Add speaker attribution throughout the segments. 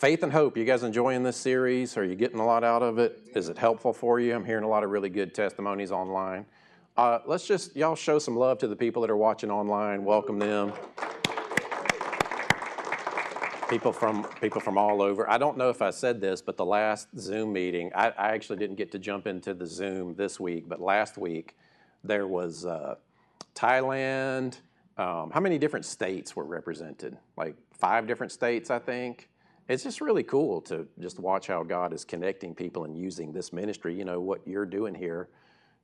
Speaker 1: Faith and hope. You guys enjoying this series? Are you getting a lot out of it? Is it helpful for you? I'm hearing a lot of really good testimonies online. Uh, let's just, y'all show some love to the people that are watching online. Welcome them. People from people from all over. I don't know if I said this, but the last Zoom meeting, I, I actually didn't get to jump into the Zoom this week, but last week there was uh, Thailand. Um, how many different states were represented? Like five different states, I think it's just really cool to just watch how God is connecting people and using this ministry. You know, what you're doing here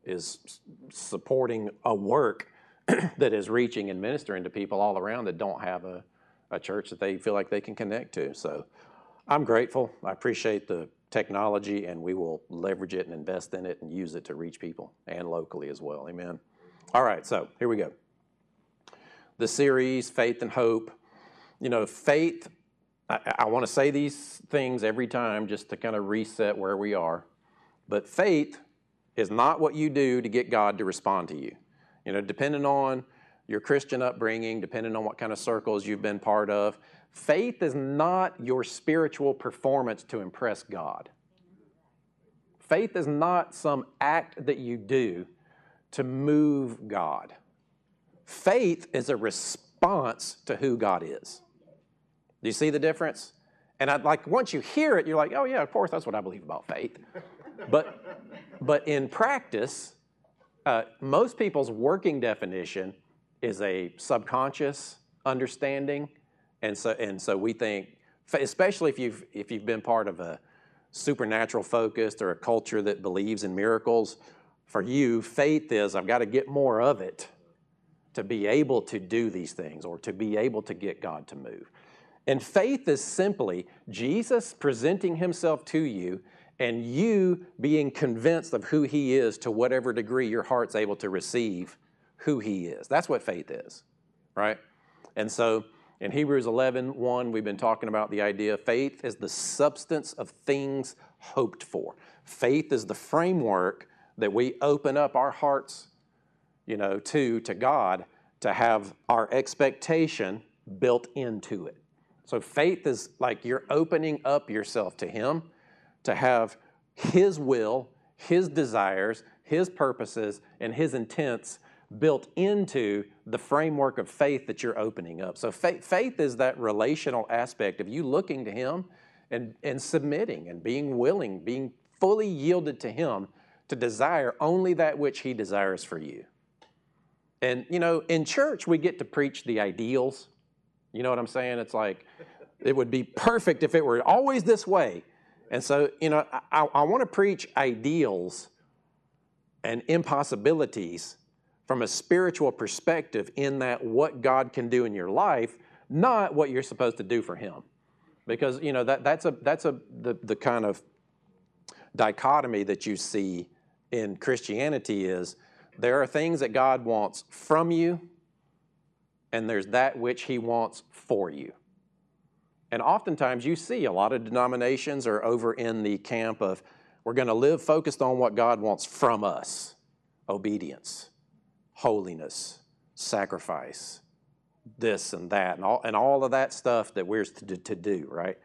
Speaker 1: is supporting a work that is reaching and ministering to people all around that don't have a, a church that they feel like they can connect to. So I'm grateful. I appreciate the technology, and we will leverage it and invest in it and use it to reach people and locally as well. Amen. All right, so here we go. The series, Faith and Hope. You know, faith I, I want to say these things every time just to kind of reset where we are. But faith is not what you do to get God to respond to you. You know, depending on your Christian upbringing, depending on what kind of circles you've been part of, faith is not your spiritual performance to impress God. Faith is not some act that you do to move God. Faith is a response to who God is. Do you see the difference? And I'd like once you hear it, you're like, oh yeah, of course, that's what I believe about faith. but but in practice, uh, most people's working definition is a subconscious understanding, and so and so we think, especially if you've if you've been part of a supernatural focused or a culture that believes in miracles, for you, faith is I've got to get more of it to be able to do these things or to be able to get God to move. And faith is simply Jesus presenting himself to you and you being convinced of who he is to whatever degree your heart's able to receive who he is. That's what faith is, right? And so in Hebrews 11, 1, we've been talking about the idea of faith is the substance of things hoped for. Faith is the framework that we open up our hearts, you know, to to God to have our expectation built into it. So faith is like you're opening up yourself to Him to have His will, His desires, His purposes, and His intents built into the framework of faith that you're opening up. So faith, faith is that relational aspect of you looking to Him and, and submitting and being willing, being fully yielded to Him to desire only that which He desires for you. And, you know, in church, we get to preach the ideals you know what I'm saying? It's like it would be perfect if it were always this way. And so, you know, I, I want to preach ideals and impossibilities from a spiritual perspective in that what God can do in your life, not what you're supposed to do for Him. Because, you know, that, that's, a, that's a, the, the kind of dichotomy that you see in Christianity is there are things that God wants from you and there's that which He wants for you. And oftentimes you see a lot of denominations are over in the camp of we're going to live focused on what God wants from us obedience, holiness, sacrifice, this and that, and all, and all of that stuff that we're to, to do, right?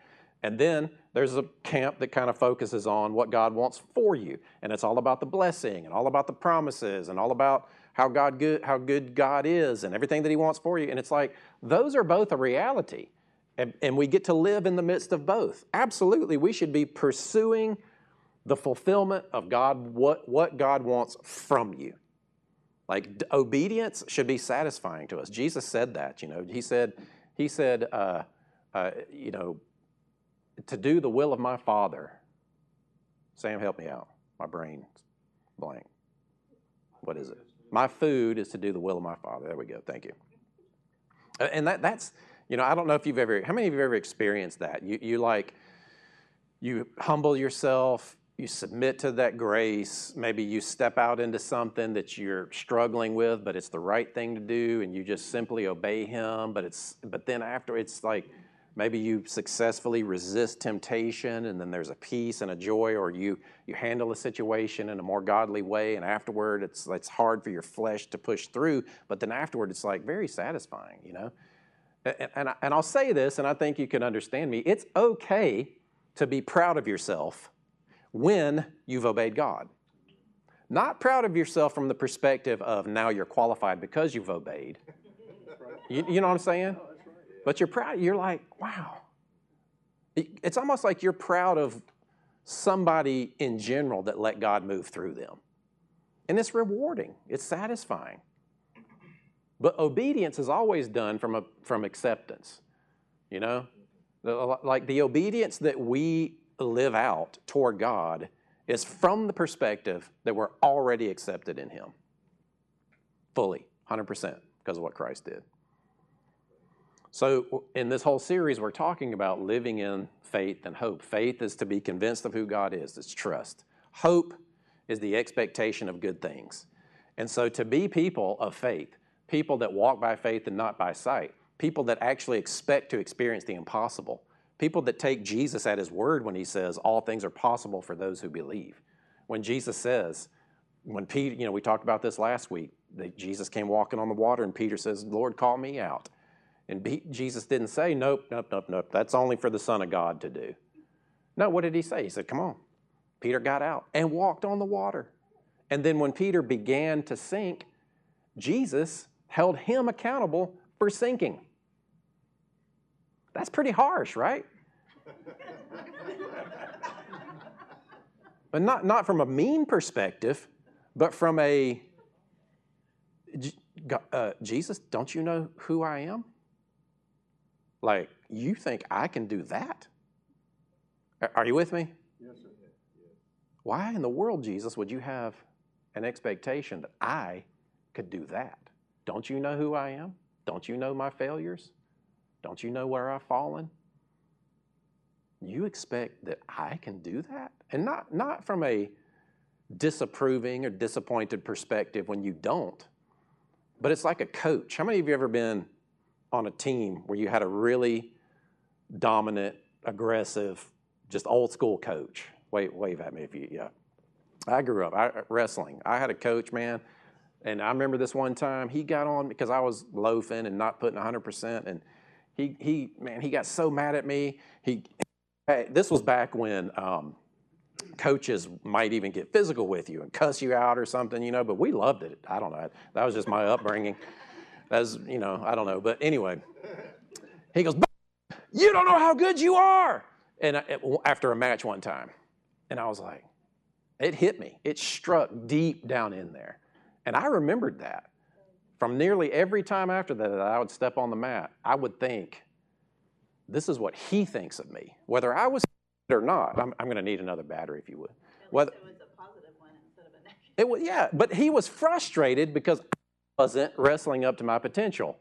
Speaker 1: And then there's a camp that kind of focuses on what God wants for you. And it's all about the blessing and all about the promises and all about how God good how good God is and everything that He wants for you. And it's like those are both a reality. And, and we get to live in the midst of both. Absolutely, we should be pursuing the fulfillment of God, what, what God wants from you. Like obedience should be satisfying to us. Jesus said that, you know. He said, He said, uh, uh, you know, to do the will of my Father. Sam, help me out. My brain's blank. What is it? My food is to do the will of my Father. There we go. Thank you. Uh, and that, that's, you know, I don't know if you've ever, how many of you have ever experienced that? You, you like, you humble yourself, you submit to that grace. Maybe you step out into something that you're struggling with, but it's the right thing to do, and you just simply obey Him. But it's but then after it's like maybe you successfully resist temptation, and then there's a peace and a joy, or you you handle a situation in a more godly way, and afterward it's it's hard for your flesh to push through, but then afterward it's like very satisfying, you know. And, and, and I'll say this, and I think you can understand me. It's okay to be proud of yourself when you've obeyed God. Not proud of yourself from the perspective of now you're qualified because you've obeyed. You, you know what I'm saying? But you're proud, you're like, wow. It's almost like you're proud of somebody in general that let God move through them. And it's rewarding, it's satisfying. But obedience is always done from, a, from acceptance. You know? Like the obedience that we live out toward God is from the perspective that we're already accepted in Him. Fully, 100%, because of what Christ did. So, in this whole series, we're talking about living in faith and hope. Faith is to be convinced of who God is, it's trust. Hope is the expectation of good things. And so, to be people of faith, people that walk by faith and not by sight, people that actually expect to experience the impossible, People that take Jesus at his word when he says, all things are possible for those who believe. When Jesus says, when Peter, you know, we talked about this last week, that Jesus came walking on the water and Peter says, Lord, call me out. And Jesus didn't say, nope, nope, nope, nope, that's only for the Son of God to do. No, what did he say? He said, come on. Peter got out and walked on the water. And then when Peter began to sink, Jesus held him accountable for sinking. That's pretty harsh, right? but not, not from a mean perspective, but from a uh, Jesus, don't you know who I am? Like, you think I can do that? Are you with me? Yes, sir. Why in the world, Jesus, would you have an expectation that I could do that? Don't you know who I am? Don't you know my failures? Don't you know where I've fallen? You expect that I can do that? And not, not from a disapproving or disappointed perspective when you don't, but it's like a coach. How many of you ever been on a team where you had a really dominant, aggressive, just old school coach? Wave, wave at me if you, yeah. I grew up I, wrestling. I had a coach, man, and I remember this one time he got on because I was loafing and not putting 100%, and he, he man, he got so mad at me. He, hey, this was back when um, coaches might even get physical with you and cuss you out or something, you know, but we loved it. I don't know. That was just my upbringing. That's, you know, I don't know. But anyway, he goes, You don't know how good you are. And I, after a match one time, and I was like, It hit me. It struck deep down in there. And I remembered that from nearly every time after that that I would step on the mat, I would think, this is what he thinks of me. Whether I was or not, I'm, I'm going to need another battery if you would.
Speaker 2: Whether, it was a positive one instead of a negative. It
Speaker 1: was, yeah, but he was frustrated because I wasn't wrestling up to my potential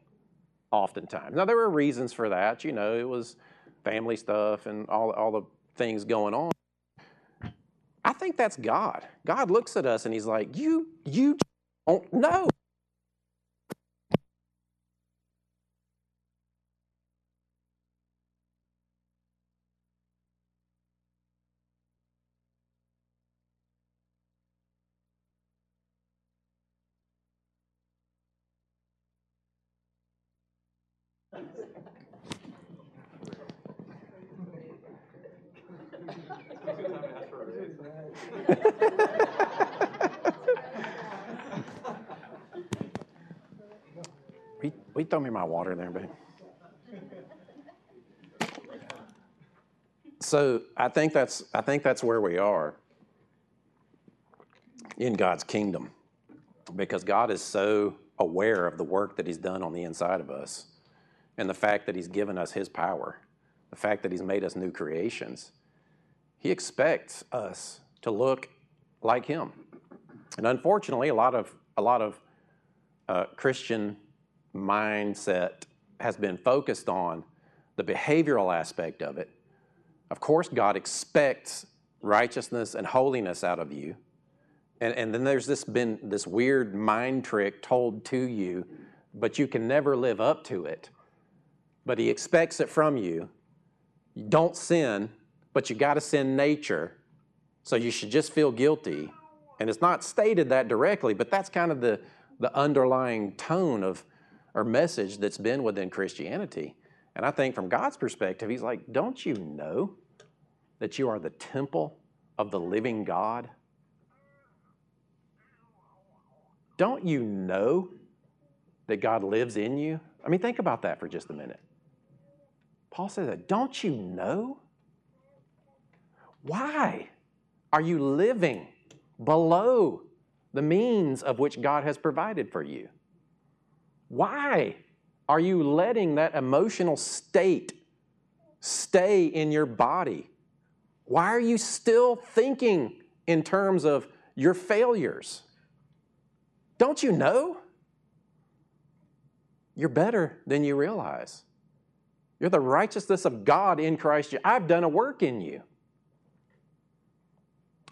Speaker 1: oftentimes. Now, there were reasons for that. You know, it was family stuff and all, all the things going on. I think that's God. God looks at us and he's like, you, you don't know. Throw me my water there, babe. So I think that's I think that's where we are in God's kingdom. Because God is so aware of the work that He's done on the inside of us and the fact that He's given us His power, the fact that He's made us new creations. He expects us to look like Him. And unfortunately, a lot of, a lot of uh, Christian mindset has been focused on the behavioral aspect of it. Of course, God expects righteousness and holiness out of you. And, and then there's this been this weird mind trick told to you, but you can never live up to it. But he expects it from you. You don't sin, but you got to sin nature. So you should just feel guilty. And it's not stated that directly, but that's kind of the, the underlying tone of or message that's been within Christianity. And I think from God's perspective, He's like, don't you know that you are the temple of the living God? Don't you know that God lives in you? I mean, think about that for just a minute. Paul says that. Don't you know? Why are you living below the means of which God has provided for you? Why are you letting that emotional state stay in your body? Why are you still thinking in terms of your failures? Don't you know? You're better than you realize. You're the righteousness of God in Christ. I've done a work in you.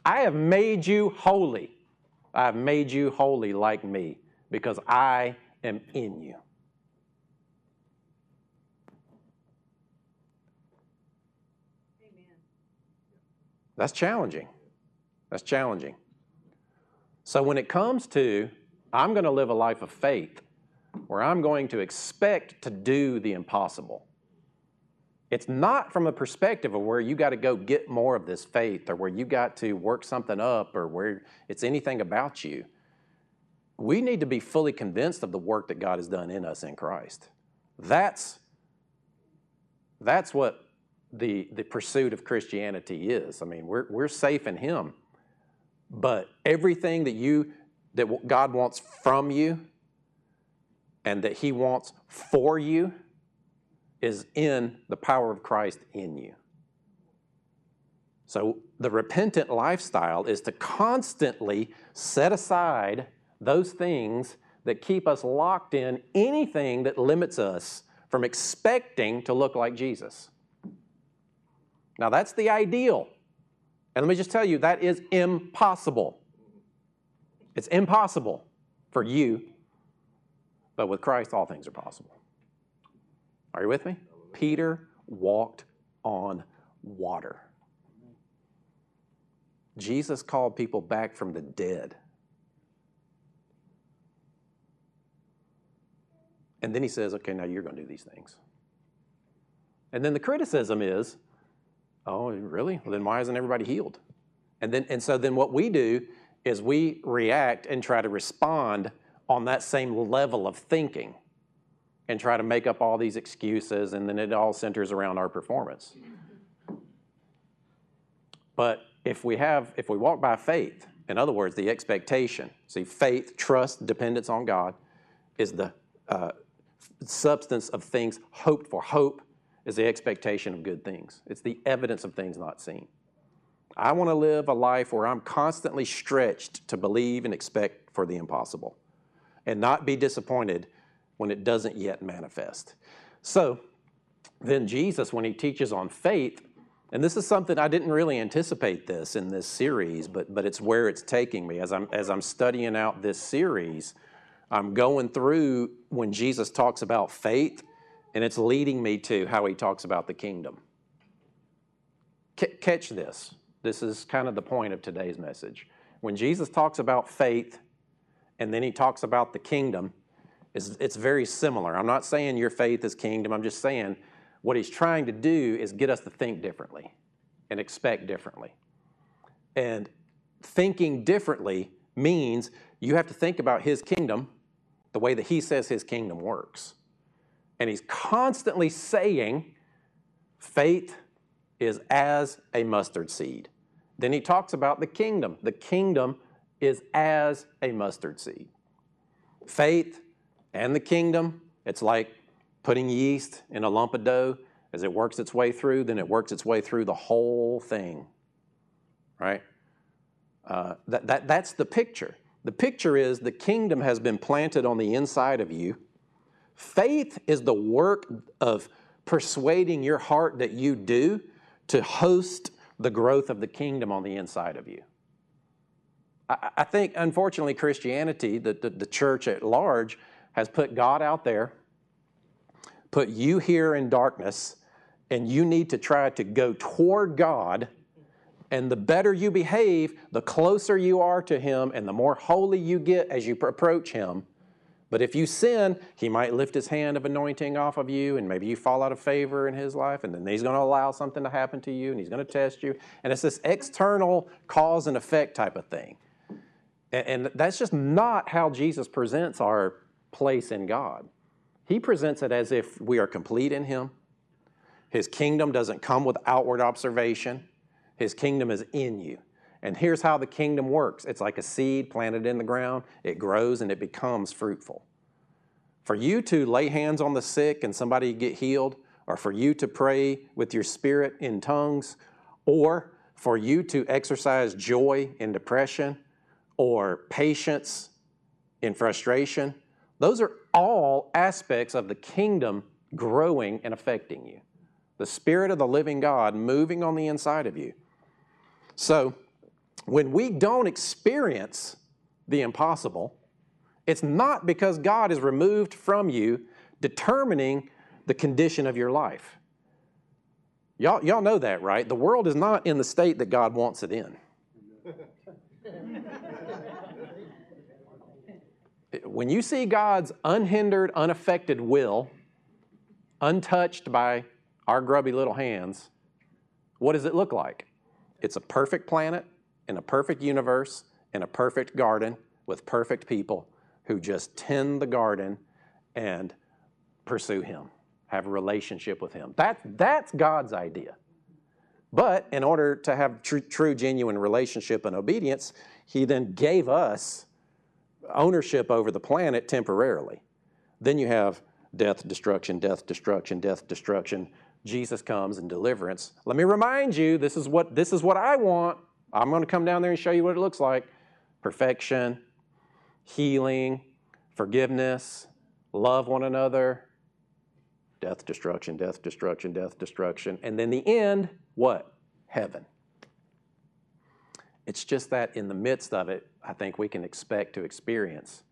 Speaker 1: I have made you holy. I have made you holy like me because I am in you.
Speaker 2: Amen.
Speaker 1: That's challenging. That's challenging. So when it comes to, I'm going to live a life of faith where I'm going to expect to do the impossible. It's not from a perspective of where you got to go get more of this faith or where you got to work something up or where it's anything about you we need to be fully convinced of the work that God has done in us in Christ. That's, that's what the, the pursuit of Christianity is. I mean, we're, we're safe in Him, but everything that you that God wants from you and that He wants for you is in the power of Christ in you. So the repentant lifestyle is to constantly set aside those things that keep us locked in anything that limits us from expecting to look like Jesus. Now, that's the ideal. And let me just tell you, that is impossible. It's impossible for you, but with Christ, all things are possible. Are you with me? Peter walked on water. Jesus called people back from the dead. And then he says, okay, now you're going to do these things. And then the criticism is, oh, really? Well, then why isn't everybody healed? And then and so then what we do is we react and try to respond on that same level of thinking and try to make up all these excuses and then it all centers around our performance. But if we have if we walk by faith, in other words, the expectation, see faith, trust, dependence on God is the uh, substance of things hoped for. Hope is the expectation of good things, it's the evidence of things not seen. I want to live a life where I'm constantly stretched to believe and expect for the impossible and not be disappointed when it doesn't yet manifest. So, then Jesus, when he teaches on faith, and this is something I didn't really anticipate this in this series, but, but it's where it's taking me as I'm, as I'm studying out this series. I'm going through when Jesus talks about faith, and it's leading me to how he talks about the kingdom. C- catch this. This is kind of the point of today's message. When Jesus talks about faith, and then he talks about the kingdom, it's, it's very similar. I'm not saying your faith is kingdom, I'm just saying what he's trying to do is get us to think differently and expect differently. And thinking differently means you have to think about his kingdom the way that he says his kingdom works. And he's constantly saying faith is as a mustard seed. Then he talks about the kingdom. The kingdom is as a mustard seed. Faith and the kingdom, it's like putting yeast in a lump of dough. As it works its way through, then it works its way through the whole thing. Right? Uh, that, that, that's the picture. The picture is the kingdom has been planted on the inside of you. Faith is the work of persuading your heart that you do to host the growth of the kingdom on the inside of you. I, I think, unfortunately, Christianity, the, the, the church at large, has put God out there, put you here in darkness, and you need to try to go toward God. And the better you behave, the closer you are to Him, and the more holy you get as you approach Him. But if you sin, He might lift His hand of anointing off of you, and maybe you fall out of favor in His life, and then He's going to allow something to happen to you, and He's going to test you. And it's this external cause and effect type of thing. And that's just not how Jesus presents our place in God. He presents it as if we are complete in Him. His kingdom doesn't come with outward observation, His kingdom is in you. And here's how the kingdom works it's like a seed planted in the ground, it grows and it becomes fruitful. For you to lay hands on the sick and somebody get healed, or for you to pray with your spirit in tongues, or for you to exercise joy in depression, or patience in frustration, those are all aspects of the kingdom growing and affecting you. The Spirit of the living God moving on the inside of you. So, when we don't experience the impossible, it's not because God is removed from you, determining the condition of your life. Y'all, y'all know that, right? The world is not in the state that God wants it in. when you see God's unhindered, unaffected will, untouched by our grubby little hands, what does it look like? It's a perfect planet in a perfect universe in a perfect garden with perfect people who just tend the garden and pursue Him, have a relationship with Him. That, that's God's idea. But in order to have true, true, genuine relationship and obedience, He then gave us ownership over the planet temporarily. Then you have death, destruction, death, destruction, death, destruction. Jesus comes and deliverance. Let me remind you, this is what this is what I want. I'm going to come down there and show you what it looks like. Perfection, healing, forgiveness, love one another, death, destruction, death, destruction, death, destruction. And then the end, what? Heaven. It's just that in the midst of it, I think we can expect to experience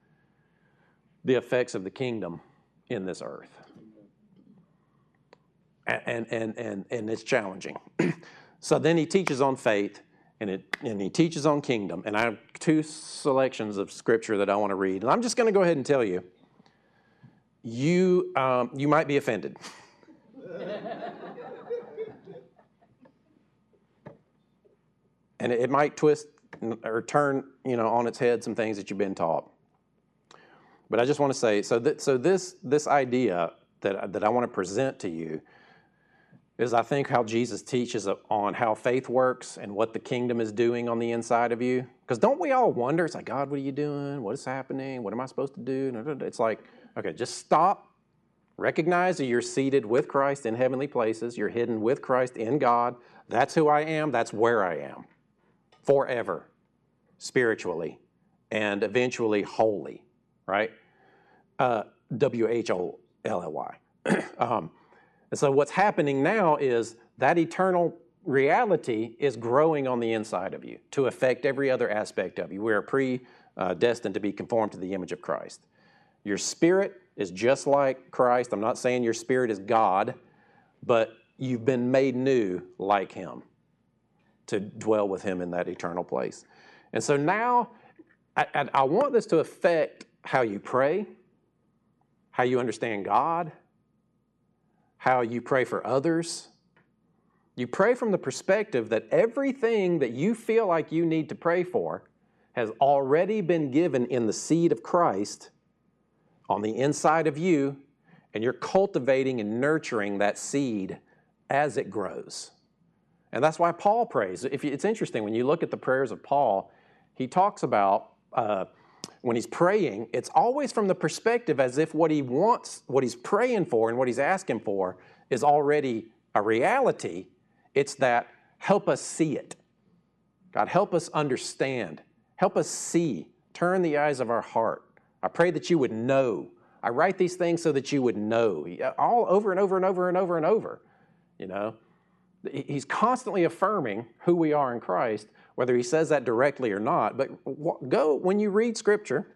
Speaker 1: the effects of the kingdom in this earth. And, and, and, and it's challenging. so then he teaches on faith and, it, and he teaches on kingdom. And I have two selections of scripture that I want to read. And I'm just going to go ahead and tell you you, um, you might be offended. and it, might twist or turn you know on its head some things that you've been taught but i just want to say so that so this this idea that, that i want to present to you is i think how jesus teaches on how faith works and what the kingdom is doing on the inside of you. Because don't we all wonder it's like god what are you doing? What is happening? What am i supposed to do? It's like okay just stop recognize that you're seated with christ in heavenly places you're hidden with christ in god that's who i am that's where i am forever spiritually and eventually holy, right? Uh, w H O L L Y. um, and so what's happening now is that eternal reality is growing on the inside of you to affect every other aspect of you. We are predestined to be conformed to the image of Christ. Your spirit is just like Christ. I'm not saying your spirit is God, but you've been made new like Him to dwell with Him in that eternal place. And so now I, I, want this to affect how you pray, how you understand God, how you pray for others. You pray from the perspective that everything that you feel like you need to pray for has already been given in the seed of Christ on the inside of you, and you're cultivating and nurturing that seed as it grows. And that's why Paul prays. If you, it's interesting when you look at the prayers of Paul, he talks about uh, when he's praying, it's always from the perspective as if what he wants, what he's praying for, and what he's asking for is already a reality. It's that help us see it. God, help us understand. Help us see. Turn the eyes of our heart. I pray that you would know. I write these things so that you would know. Uh, all over and over and over and over and over. You know, He's constantly affirming who we are in Christ, whether he says that directly or not. But go, when you read Scripture,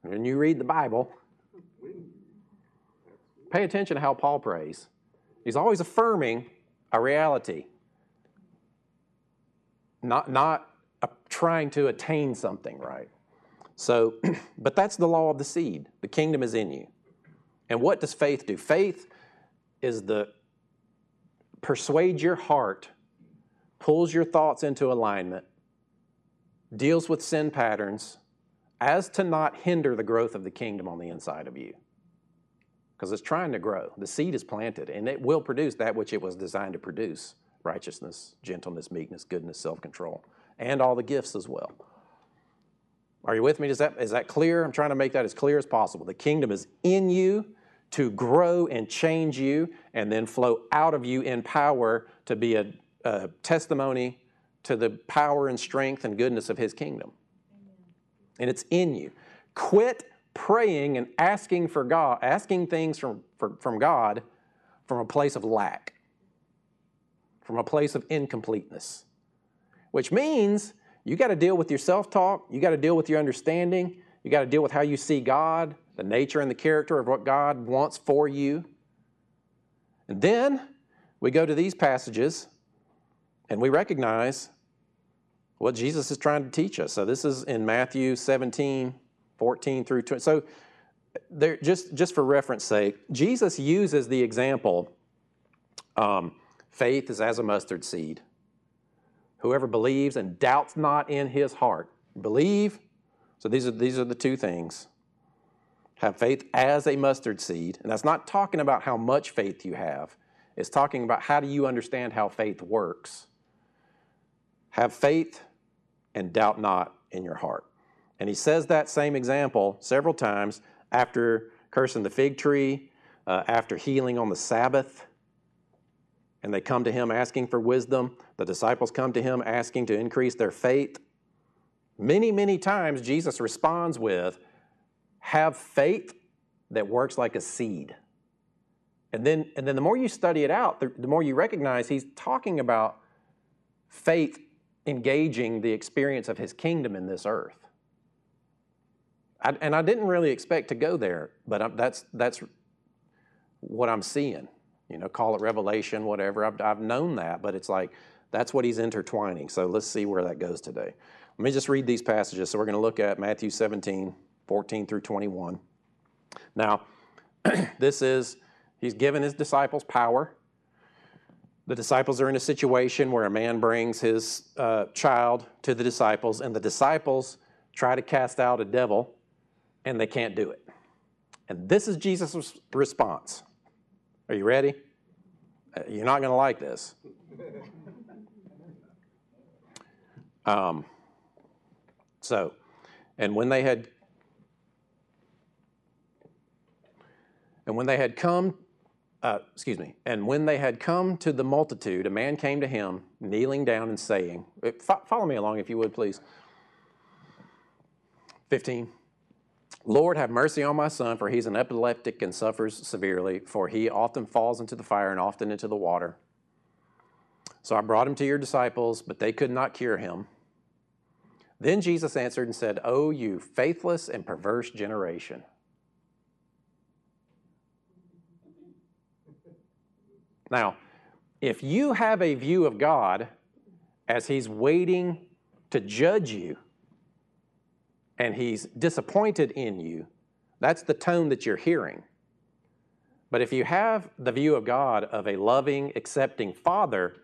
Speaker 1: when you read the Bible, pay attention to how Paul prays. He's always affirming a reality, not, not a, trying to attain something, right? So, but that's the law of the seed. The kingdom is in you. And what does faith do? Faith is the persuades your heart, pulls your thoughts into alignment, deals with sin patterns as to not hinder the growth of the kingdom on the inside of you. Because it's trying to grow. The seed is planted and it will produce that which it was designed to produce righteousness, gentleness, meekness, goodness, self control, and all the gifts as well. Are you with me? Is that, is that clear? I'm trying to make that as clear as possible. The kingdom is in you to grow and change you and then flow out of you in power to be a, a testimony to the power and strength and goodness of his kingdom. And it's in you. Quit praying and asking for God, asking things from, for, from God from a place of lack, from a place of incompleteness, which means you got to deal with your self talk, you got to deal with your understanding, you got to deal with how you see God, the nature and the character of what God wants for you. And then we go to these passages and we recognize what Jesus is trying to teach us. So this is in Matthew 17, 14 through 20. So there, just, just for reference sake, Jesus uses the example um, faith is as a mustard seed. Whoever believes and doubts not in his heart. Believe. So these are, these are the two things have faith as a mustard seed. And that's not talking about how much faith you have, it's talking about how do you understand how faith works. Have faith and doubt not in your heart. And he says that same example several times after cursing the fig tree, uh, after healing on the Sabbath. And they come to him asking for wisdom. The disciples come to him asking to increase their faith. Many, many times Jesus responds with, have faith that works like a seed. And then, and then the more you study it out, the, the more you recognize he's talking about faith engaging the experience of his kingdom in this earth. I, and I didn't really expect to go there, but I'm, that's, that's what I'm seeing. You know, call it revelation, whatever. I've, I've known that, but it's like that's what he's intertwining. So let's see where that goes today. Let me just read these passages. So we're going to look at Matthew 17, 14 through 21. Now, this is, he's given his disciples power. The disciples are in a situation where a man brings his uh, child to the disciples, and the disciples try to cast out a devil, and they can't do it. And this is Jesus' response. Are you ready? Uh, you're not going to like this. Um, so, and when they had And when they had come, uh, excuse me, and when they had come to the multitude, a man came to him, kneeling down and saying, uh, Follow me along if you would, please. 15. Lord, have mercy on my son, for he's an epileptic and suffers severely, for he often falls into the fire and often into the water. So I brought him to your disciples, but they could not cure him. Then Jesus answered and said, O you faithless and perverse generation. Now, if you have a view of God as He's waiting to judge you and He's disappointed in you, that's the tone that you're hearing. But if you have the view of God of a loving, accepting Father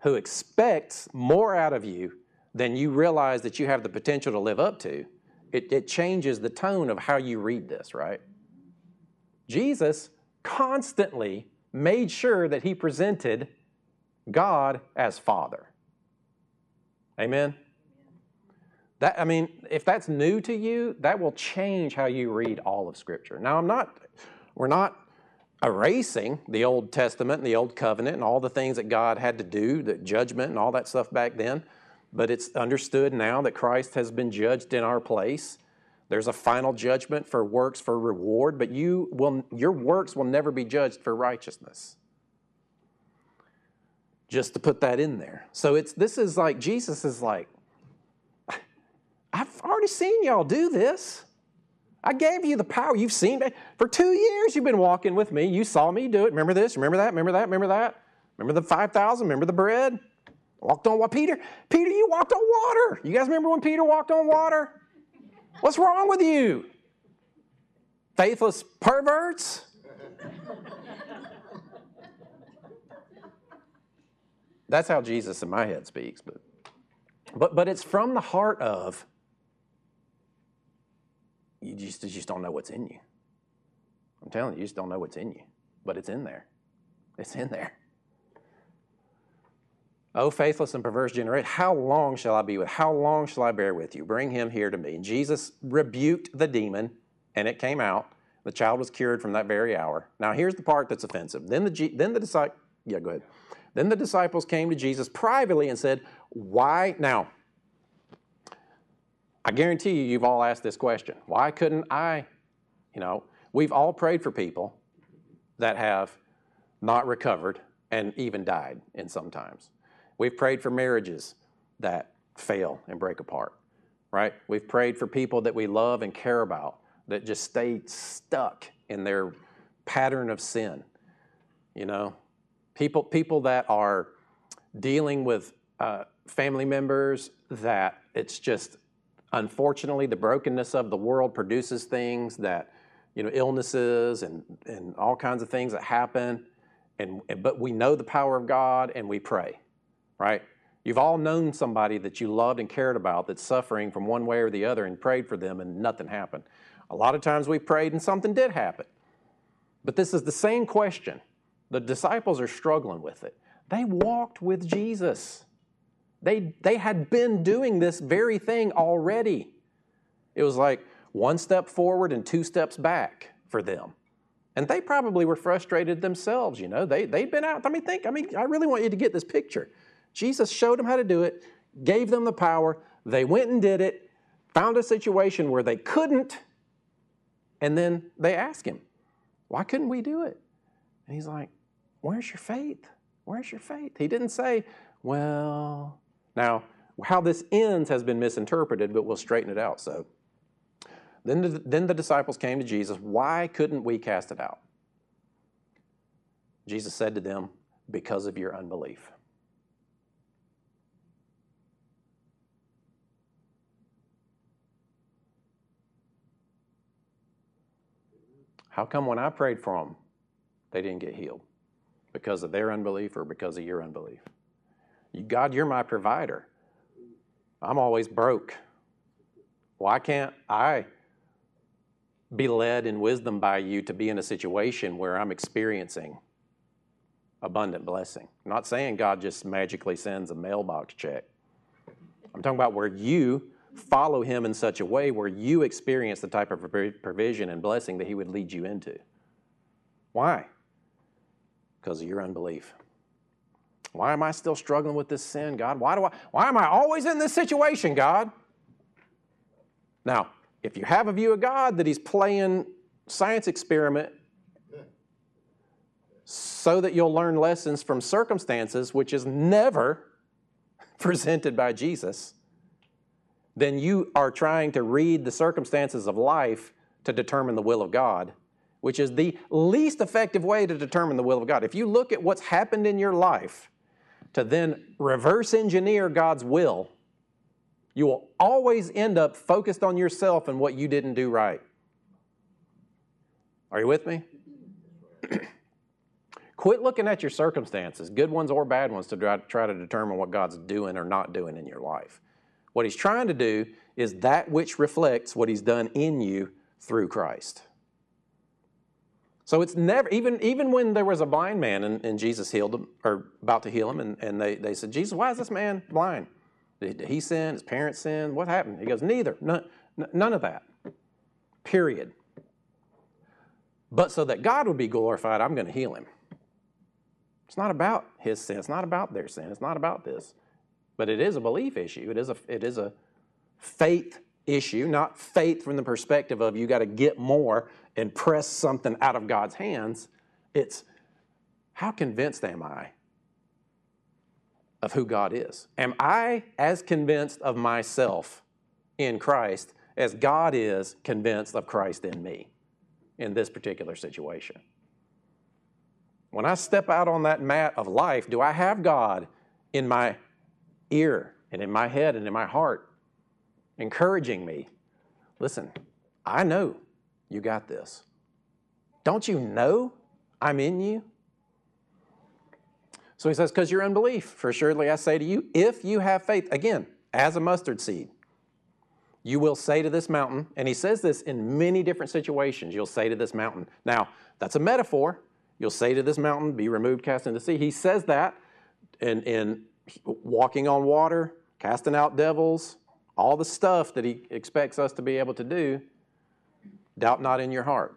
Speaker 1: who expects more out of you than you realize that you have the potential to live up to, it, it changes the tone of how you read this, right? Jesus constantly made sure that he presented God as Father. Amen? That, I mean, if that's new to you, that will change how you read all of Scripture. Now, I'm not, we're not erasing the Old Testament and the Old Covenant and all the things that God had to do, the judgment and all that stuff back then, but it's understood now that Christ has been judged in our place, There's a final judgment for works for reward, but you will, your works will never be judged for righteousness. Just to put that in there. So it's this is like Jesus is like, I've already seen y'all do this. I gave you the power. You've seen me. For two years, you've been walking with me. You saw me do it. Remember this? Remember that? Remember that? Remember that? Remember the 5,000? Remember the bread? Walked on what? Peter, Peter, you walked on water. You guys remember when Peter walked on water? What's wrong with you? Faithless perverts? That's how Jesus in my head speaks, but but but it's from the heart of you just, you just don't know what's in you. I'm telling you, you just don't know what's in you, but it's in there. It's in there. O faithless and perverse generation, how long shall I be with? How long shall I bear with you? Bring him here to me. And Jesus rebuked the demon, and it came out. The child was cured from that very hour. Now here's the part that's offensive. Then the then the disciple, yeah, go ahead. Then the disciples came to Jesus privately and said, "Why now?" I guarantee you, you've all asked this question. Why couldn't I? You know, we've all prayed for people that have not recovered and even died in sometimes. We've prayed for marriages that fail and break apart, right? We've prayed for people that we love and care about that just stay stuck in their pattern of sin. You know, people people that are dealing with uh, family members that it's just unfortunately the brokenness of the world produces things that you know illnesses and and all kinds of things that happen and but we know the power of God and we pray right? You've all known somebody that you loved and cared about that's suffering from one way or the other and prayed for them and nothing happened. A lot of times we prayed and something did happen. But this is the same question. The disciples are struggling with it. They walked with Jesus. They, they had been doing this very thing already. It was like one step forward and two steps back for them. And they probably were frustrated themselves, you know. They, they'd been out. I mean, think, I mean, I really want you to get this picture. Jesus showed them how to do it, gave them the power. They went and did it, found a situation where they couldn't, and then they asked him, Why couldn't we do it? And he's like, Where's your faith? Where's your faith? He didn't say, Well, now, how this ends has been misinterpreted, but we'll straighten it out. So, then the, then the disciples came to Jesus. Why couldn't we cast it out? Jesus said to them, Because of your unbelief. How come when I prayed for them, they didn't get healed? Because of their unbelief or because of your unbelief? God, you're my provider. I'm always broke. Why can't I be led in wisdom by you to be in a situation where I'm experiencing abundant blessing? I'm not saying God just magically sends a mailbox check. I'm talking about where you follow Him in such a way where you experience the type of provision and blessing that He would lead you into. Why? Because of your unbelief. Why am I still struggling with this sin, God? Why do I why am I always in this situation, God? Now, if you have a view of God that He's playing science experiment so that you'll learn lessons from circumstances, which is never presented by Jesus, then you are trying to read the circumstances of life to determine the will of God, which is the least effective way to determine the will of God. If you look at what's happened in your life to then reverse engineer God's will, you will always end up focused on yourself and what you didn't do right. Are you with me? Quit looking at your circumstances, good ones or bad ones, to try, to determine what God's doing or not doing in your life. What he's trying to do is that which reflects what he's done in you through Christ. So it's never, even, even when there was a blind man and, and Jesus healed him, or about to heal him, and, and they, they said, Jesus, why is this man blind? Did, he sin? His parents sin? What happened? He goes, neither. None, none of that. Period. But so that God would be glorified, I'm going to heal him. It's not about his sin. It's not about their sin. It's not about this. But it is a belief issue. It is a, it is a faith issue, not faith from the perspective of you got to get more and press something out of God's hands. It's how convinced am I of who God is? Am I as convinced of myself in Christ as God is convinced of Christ in me in this particular situation? When I step out on that mat of life, do I have God in my ear and in my head and in my heart, encouraging me? Listen, I know you got this. Don't you know I'm in you? So he says, because your unbelief. For assuredly I say to you, if you have faith, again, as a mustard seed, you will say to this mountain, and he says this in many different situations. You'll say to this mountain. Now, that's a metaphor. You'll say to this mountain, be removed, cast into the sea. He says that in, in walking on water, casting out devils, all the stuff that he expects us to be able to do. Doubt not in your heart,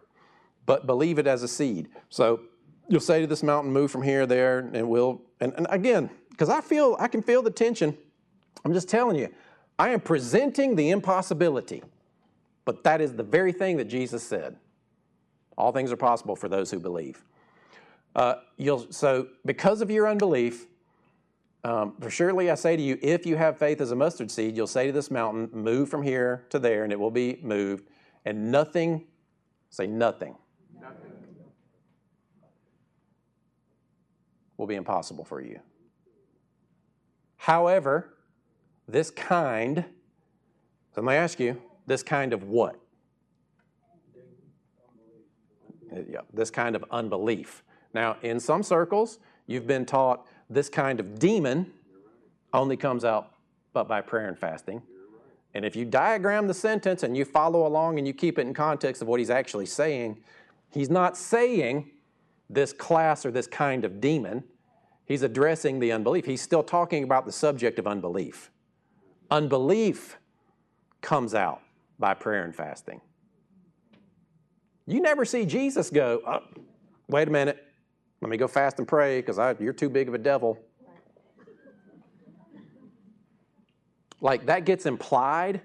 Speaker 1: but believe it as a seed. So you'll say to this mountain, move from here, there, and we'll, and, and again, because I feel, I can feel the tension. I'm just telling you, I am presenting the impossibility, but that is the very thing that Jesus said. All things are possible for those who believe. Uh, you'll, so, because of your unbelief, um, for surely I say to you, if you have faith as a mustard seed, you'll say to this mountain, move from here to there, and it will be moved, and nothing, say nothing, will be impossible for you. However, this kind, so let me ask you, this kind of what? Yeah, this kind of unbelief. Now, in some circles, you've been taught this kind of demon only comes out but by prayer and fasting. And if you diagram the sentence and you follow along and you keep it in context of what he's actually saying, he's not saying this class or this kind of demon. He's addressing the unbelief. He's still talking about the subject of unbelief. Unbelief comes out by prayer and fasting. You never see Jesus go, oh, wait a minute, let me go fast and pray because you're too big of a devil. Like that gets implied.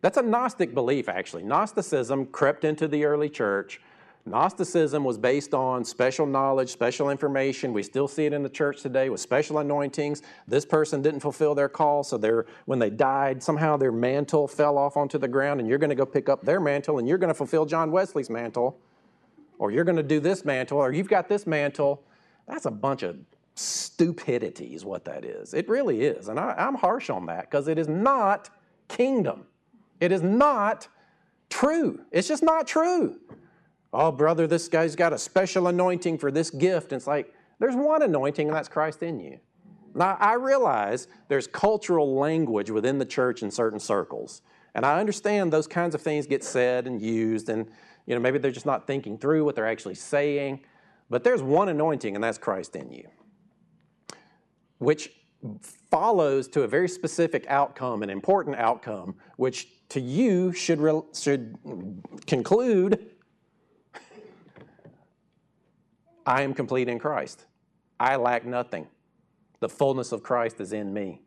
Speaker 1: That's a Gnostic belief, actually. Gnosticism crept into the early church Gnosticism was based on special knowledge, special information. We still see it in the church today with special anointings. This person didn't fulfill their call, so they when they died, somehow their mantle fell off onto the ground, and you're going to go pick up their mantle, and you're going to fulfill John Wesley's mantle, or you're going to do this mantle, or you've got this mantle. That's a bunch of stupidity, is what that is. It really is. And I, I'm harsh on that because it is not kingdom. It is not true. It's just not true oh, brother, this guy's got a special anointing for this gift. And it's like, there's one anointing, and that's Christ in you. Now, I realize there's cultural language within the church in certain circles. And I understand those kinds of things get said and used, and you know, maybe they're just not thinking through what they're actually saying. But there's one anointing, and that's Christ in you, which follows to a very specific outcome, an important outcome, which to you should, re- should conclude I am complete in Christ. I lack nothing. The fullness of Christ is in me.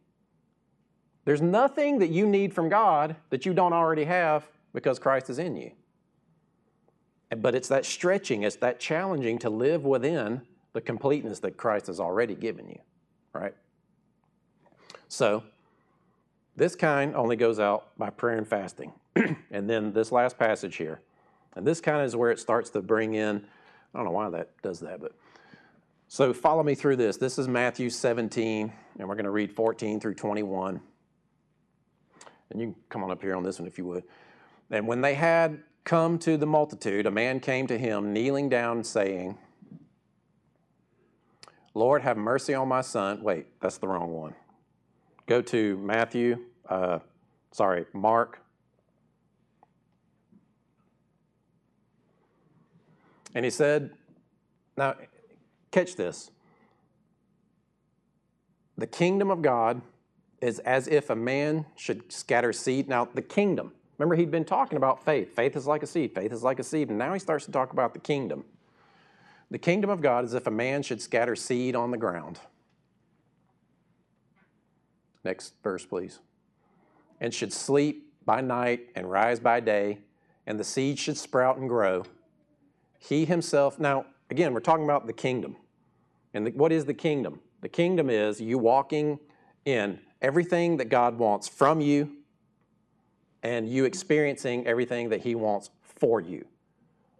Speaker 1: There's nothing that you need from God that you don't already have because Christ is in you. But it's that stretching, it's that challenging to live within the completeness that Christ has already given you, right? So, this kind only goes out by prayer and fasting. and then this last passage here. And this kind is where it starts to bring in I don't know why that does that, but so follow me through this. This is Matthew 17, and we're going to read 14 through 21. And you can come on up here on this one if you would. And when they had come to the multitude, a man came to him, kneeling down, saying, Lord, have mercy on my son. Wait, that's the wrong one. Go to Matthew, uh, sorry, Mark And he said, Now, catch this. The kingdom of God is as if a man should scatter seed. Now, the kingdom, remember, he'd been talking about faith. Faith is like a seed, faith is like a seed. And now he starts to talk about the kingdom. The kingdom of God is if a man should scatter seed on the ground. Next verse, please. And should sleep by night and rise by day, and the seed should sprout and grow. He himself, now, again, we're talking about the kingdom. And the, what is the kingdom? The kingdom is you walking in everything that God wants from you and you experiencing everything that He wants for you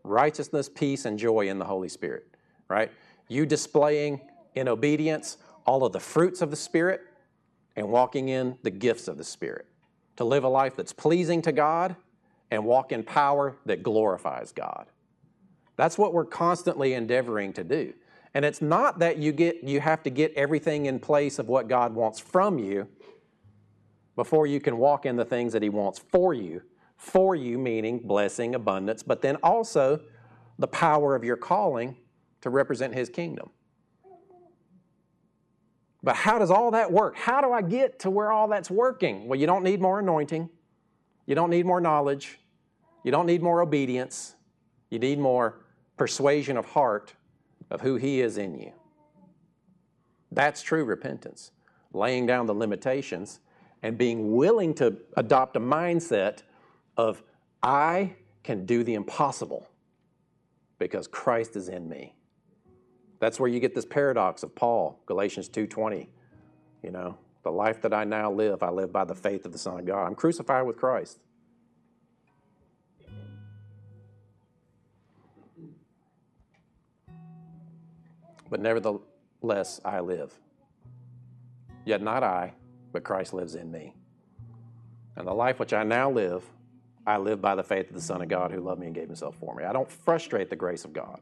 Speaker 1: righteousness, peace, and joy in the Holy Spirit, right? You displaying in obedience all of the fruits of the Spirit and walking in the gifts of the Spirit to live a life that's pleasing to God and walk in power that glorifies God. That's what we're constantly endeavoring to do. And it's not that you get you have to get everything in place of what God wants from you before you can walk in the things that he wants for you. For you meaning blessing, abundance, but then also the power of your calling to represent his kingdom. But how does all that work? How do I get to where all that's working? Well, you don't need more anointing. You don't need more knowledge. You don't need more obedience. You need more persuasion of heart of who He is in you. That's true repentance, laying down the limitations and being willing to adopt a mindset of, I can do the impossible because Christ is in me. That's where you get this paradox of Paul, Galatians 2:20. You know, the life that I now live, I live by the faith of the Son of God. I'm crucified with Christ. But nevertheless, I live. Yet not I, but Christ lives in me. And the life which I now live, I live by the faith of the Son of God who loved me and gave himself for me. I don't frustrate the grace of God.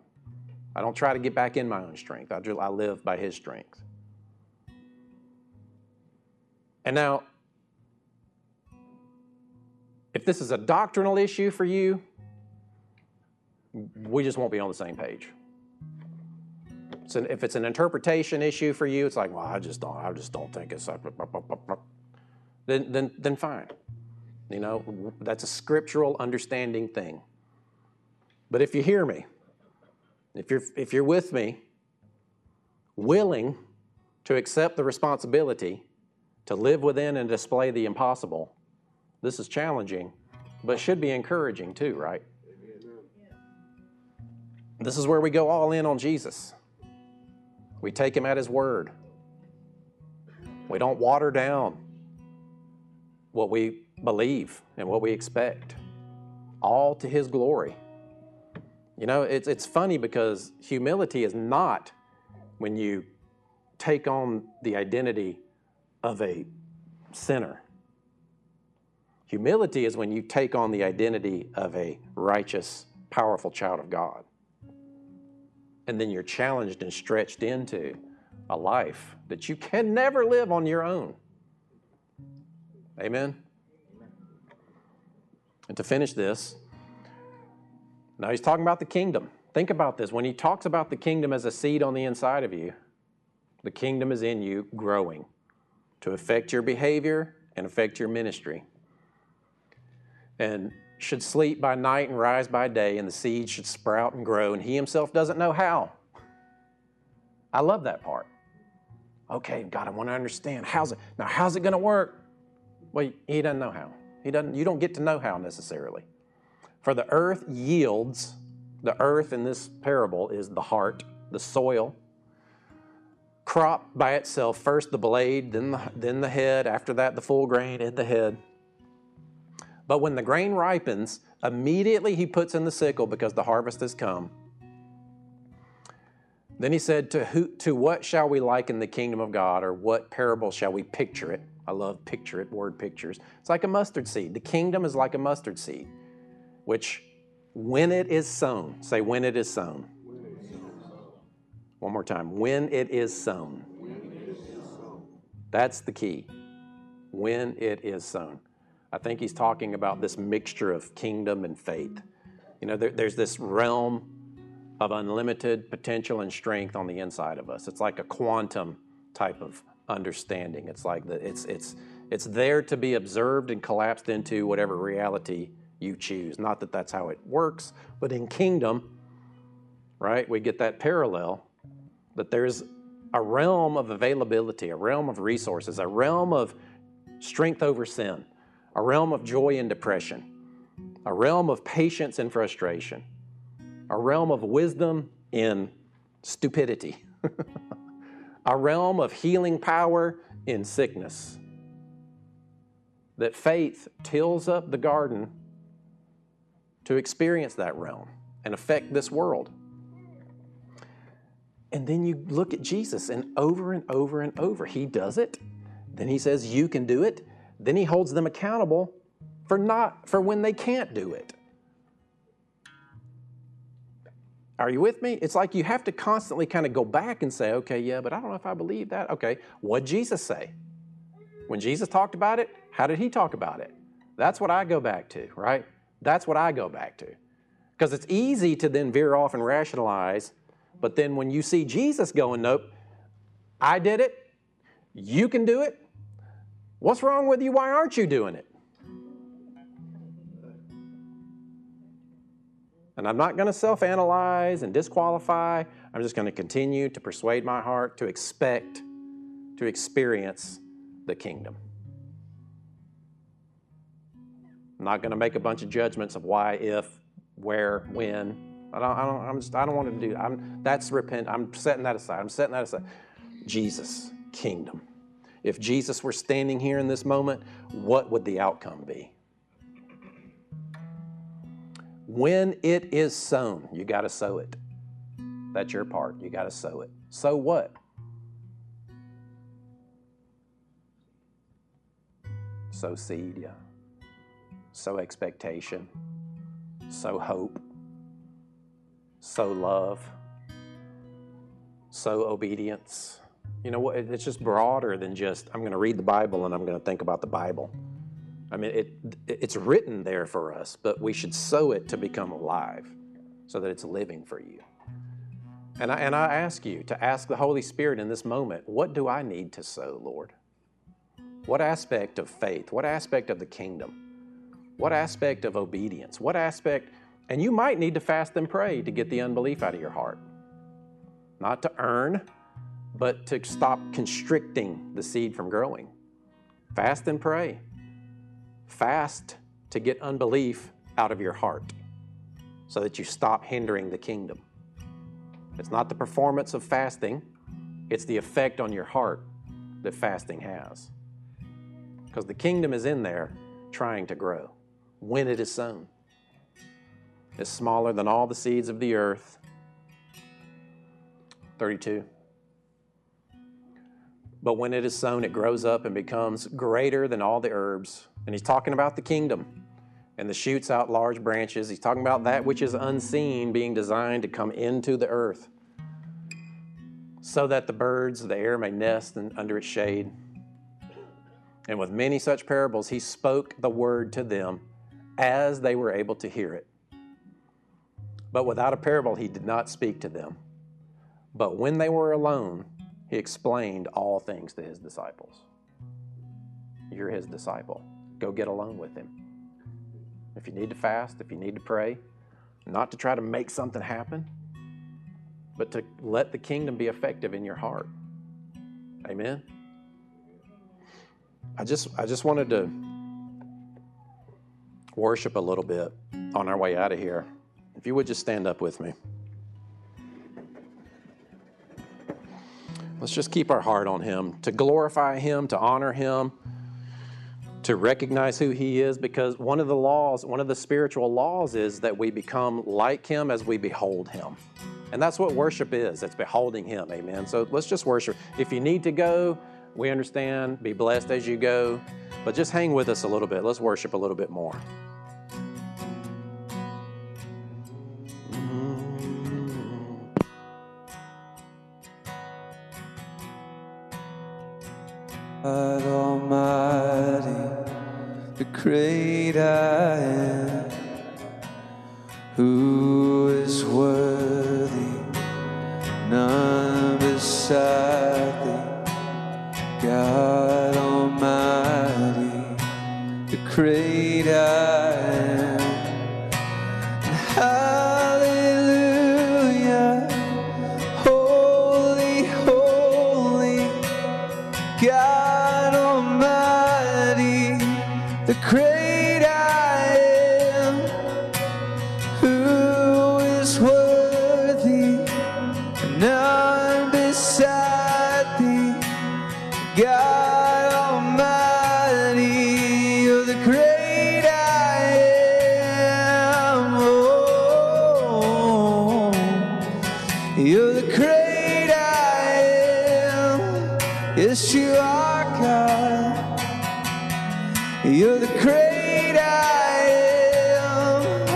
Speaker 1: I don't try to get back in my own strength. I, I live by His strength. And now, if this is a doctrinal issue for you, we just won't be on the same page. So if it's an interpretation issue for you, it's like, well, I just don't, I just don't think it's. Like, Then, then, then fine. You know, that's a scriptural understanding thing. But if you hear me, if you're, if you're with me, willing to accept the responsibility to live within and display the impossible, this is challenging, but should be encouraging too, right? This is where we go all in on Jesus. We take him at his word. We don't water down what we believe and what we expect, all to his glory. You know, it's, it's funny because humility is not when you take on the identity of a sinner. Humility is when you take on the identity of a righteous, powerful child of God. And then you're challenged and stretched into a life that you can never live on your own. Amen? And to finish this, now he's talking about the kingdom. Think about this. When he talks about the kingdom as a seed on the inside of you, the kingdom is in you growing to affect your behavior and affect your ministry. And should sleep by night and rise by day, and the seed should sprout and grow, and he himself doesn't know how. I love that part. Okay, God, I want to understand. How's it now? How's it going to work? Well, he doesn't know how. He doesn't. You don't get to know how necessarily. For the earth yields, the earth in this parable is the heart, the soil. Crop by itself, first the blade, then the, then the head, after that the full grain and the head. But when the grain ripens, immediately he puts in the sickle because the harvest has come. Then he said, to, who, to what shall we liken the kingdom of God, or what parable shall we picture it? I love picture it, word pictures. It's like a mustard seed. The kingdom is like a mustard seed which when it is sown, say when it is sown. One more time. When it is sown. That's the key. When it is sown. I think he's talking about this mixture of kingdom and faith. You know, there, there's this realm of unlimited potential and strength on the inside of us. It's like a quantum type of understanding. It's like the, it's it's it's there to be observed and collapsed into whatever reality you choose. Not that that's how it works, but in kingdom, right, we get that parallel that there's a realm of availability, a realm of resources, a realm of strength over sin, a realm of joy and depression, a realm of patience and frustration, a realm of wisdom in stupidity, a realm of healing power in sickness. That faith tills up the garden to experience that realm and affect this world. And then you look at Jesus, and over and over and over, he does it. Then he says, You can do it. Then he holds them accountable for not for when they can't do it. Are you with me? It's like you have to constantly kind of go back and say, okay, yeah, but I don't know if I believe that. Okay, what Jesus say? When Jesus talked about it, how did he talk about it? That's what I go back to, right? That's what I go back to. Because it's easy to then veer off and rationalize, but then when you see Jesus going, nope, I did it, you can do it. What's wrong with you? Why aren't you doing it? And I'm not going to self analyze and disqualify. I'm just going to continue to persuade my heart to expect to experience the kingdom. I'm not going to make a bunch of judgments of why, if, where, when. I don't, I don't, I'm just, I don't want to do I'm, that's repent. I'm setting that aside. I'm setting that aside. Jesus, kingdom. If Jesus were standing here in this moment, what would the outcome be? When it is sown, you got to sow it. That's your part. You got to sow it. Sow what? Sow seed, yeah. Sow expectation. Sow hope. Sow love. Sow obedience. You know? It's just broader than just, I'm going to read the Bible and I'm going to think about the Bible. I mean, it, it's written there for us, but we should sow it to become alive so that it's living for you. And I, and I ask you to ask the Holy Spirit in this moment, what do I need to sow, Lord? What aspect of faith? What aspect of the kingdom? What aspect of obedience? What aspect? And you might need to fast and pray to get the unbelief out of your heart. Not to earn, but to stop constricting the seed from growing. Fast and pray. Fast to get unbelief out of your heart so that you stop hindering the kingdom. It's not the performance of fasting, it's the effect on your heart that fasting has. Because the kingdom is in there trying to grow when it is sown. It's smaller than all the seeds of the earth. 32. But when it is sown, it grows up and becomes greater than all the herbs and he's talking about the kingdom and the shoots out large branches. He's talking about that which is unseen being designed to come into the earth so that the birds of the air may nest under its shade. And with many such parables, he spoke the word to them as they were able to hear it. But without a parable, he did not speak to them. But when they were alone, he explained all things to his disciples. You're his disciple go get alone with Him. If you need to fast, if you need to pray, not to try to make something happen, but to let the kingdom be effective in your heart. Amen. I just I just wanted to worship a little bit on our way out of here. If you would just stand up with me. Let's just keep our heart on him, to glorify him, to honor him to recognize who He is because one of the laws, one of the spiritual laws is that we become like Him as we behold Him. And that's what worship is it's beholding Him. Amen. So let's just worship. If you need to go, we understand. Be blessed as you go. But just hang with us a little bit. Let's worship a little bit more.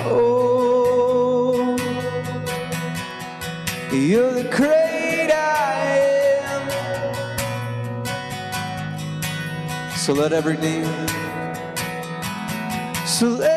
Speaker 3: Oh, so let every knee, so let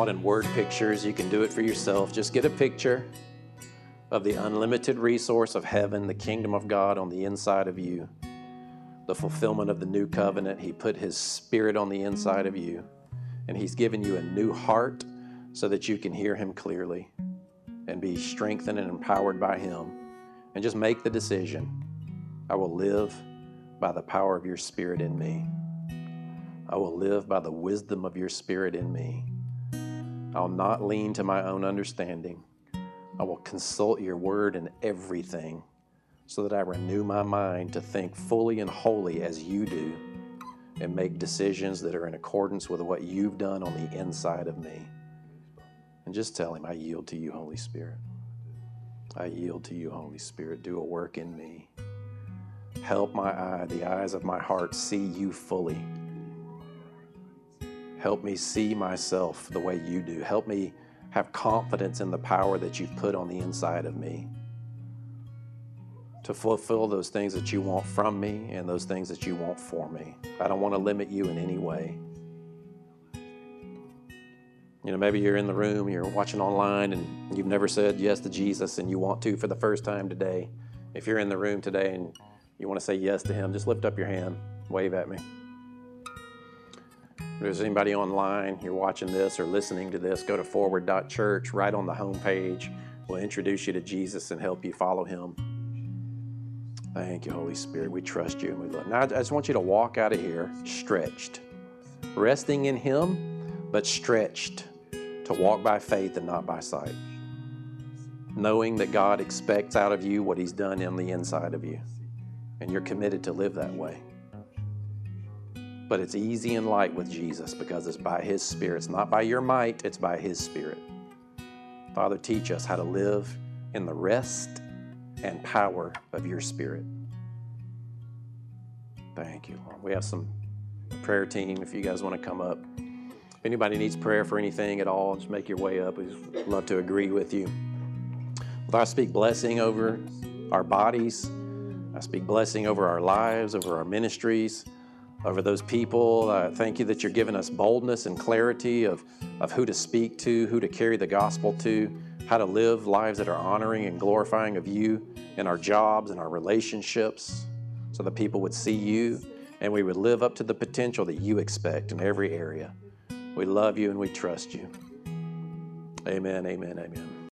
Speaker 1: know, taught in word pictures. You can do it for yourself. Just get a picture of the unlimited resource of heaven, the kingdom of God on the inside of you, the fulfillment of the new covenant. He put His Spirit on the inside of you, and He's given you a new heart so that you can hear Him clearly and be strengthened and empowered by Him. And just make the decision I will live by the power of your Spirit in me. I will live by the wisdom of your Spirit in me. I'll not lean to my own understanding. I will consult your word in everything so that I renew my mind to think fully and wholly as you do and make decisions that are in accordance with what you've done on the inside of me. And just tell him, I yield to you, Holy Spirit. I yield to you, Holy Spirit. Do a work in me. Help my eye, the eyes of my heart, see you fully. Help me see myself the way you do. Help me have confidence in the power that you've put on the inside of me to fulfill those things that you want from me and those things that you want for me. I don't want to limit you in any way. You know, maybe you're in the room, you're watching online, and you've never said yes to Jesus and you want to for the first time today. If you're in the room today and you want to say yes to Him, just lift up your hand, wave at me. If there's anybody online, you're watching this or listening to this, go to forward.church, right on the homepage. We'll introduce you to Jesus and help you follow Him. Thank you, Holy Spirit. We trust you and we love you. Now, I just want you to walk out of here stretched, resting in Him, but stretched to walk by faith and not by sight. Knowing that God expects out of you what He's done in the inside of you, and you're committed to live that way. But it's easy and light with Jesus because it's by His Spirit. It's not by your might, it's by His Spirit. Father, teach us how to live in the rest and power of your Spirit. Thank you, Lord. We have some prayer team if you guys want to come up. If anybody needs prayer for anything at all, just make your way up. We'd love to agree with you. Father, I speak blessing over our bodies. I speak blessing over our lives, over our ministries, over those people. Uh, thank you that you're giving us boldness and clarity of, of who to speak to, who to carry the gospel to, how to live lives that are honoring and glorifying of you in our jobs and our relationships. So that people would see you and we would live up to the potential that you expect in every area. We love you and we trust you. Amen, amen, amen.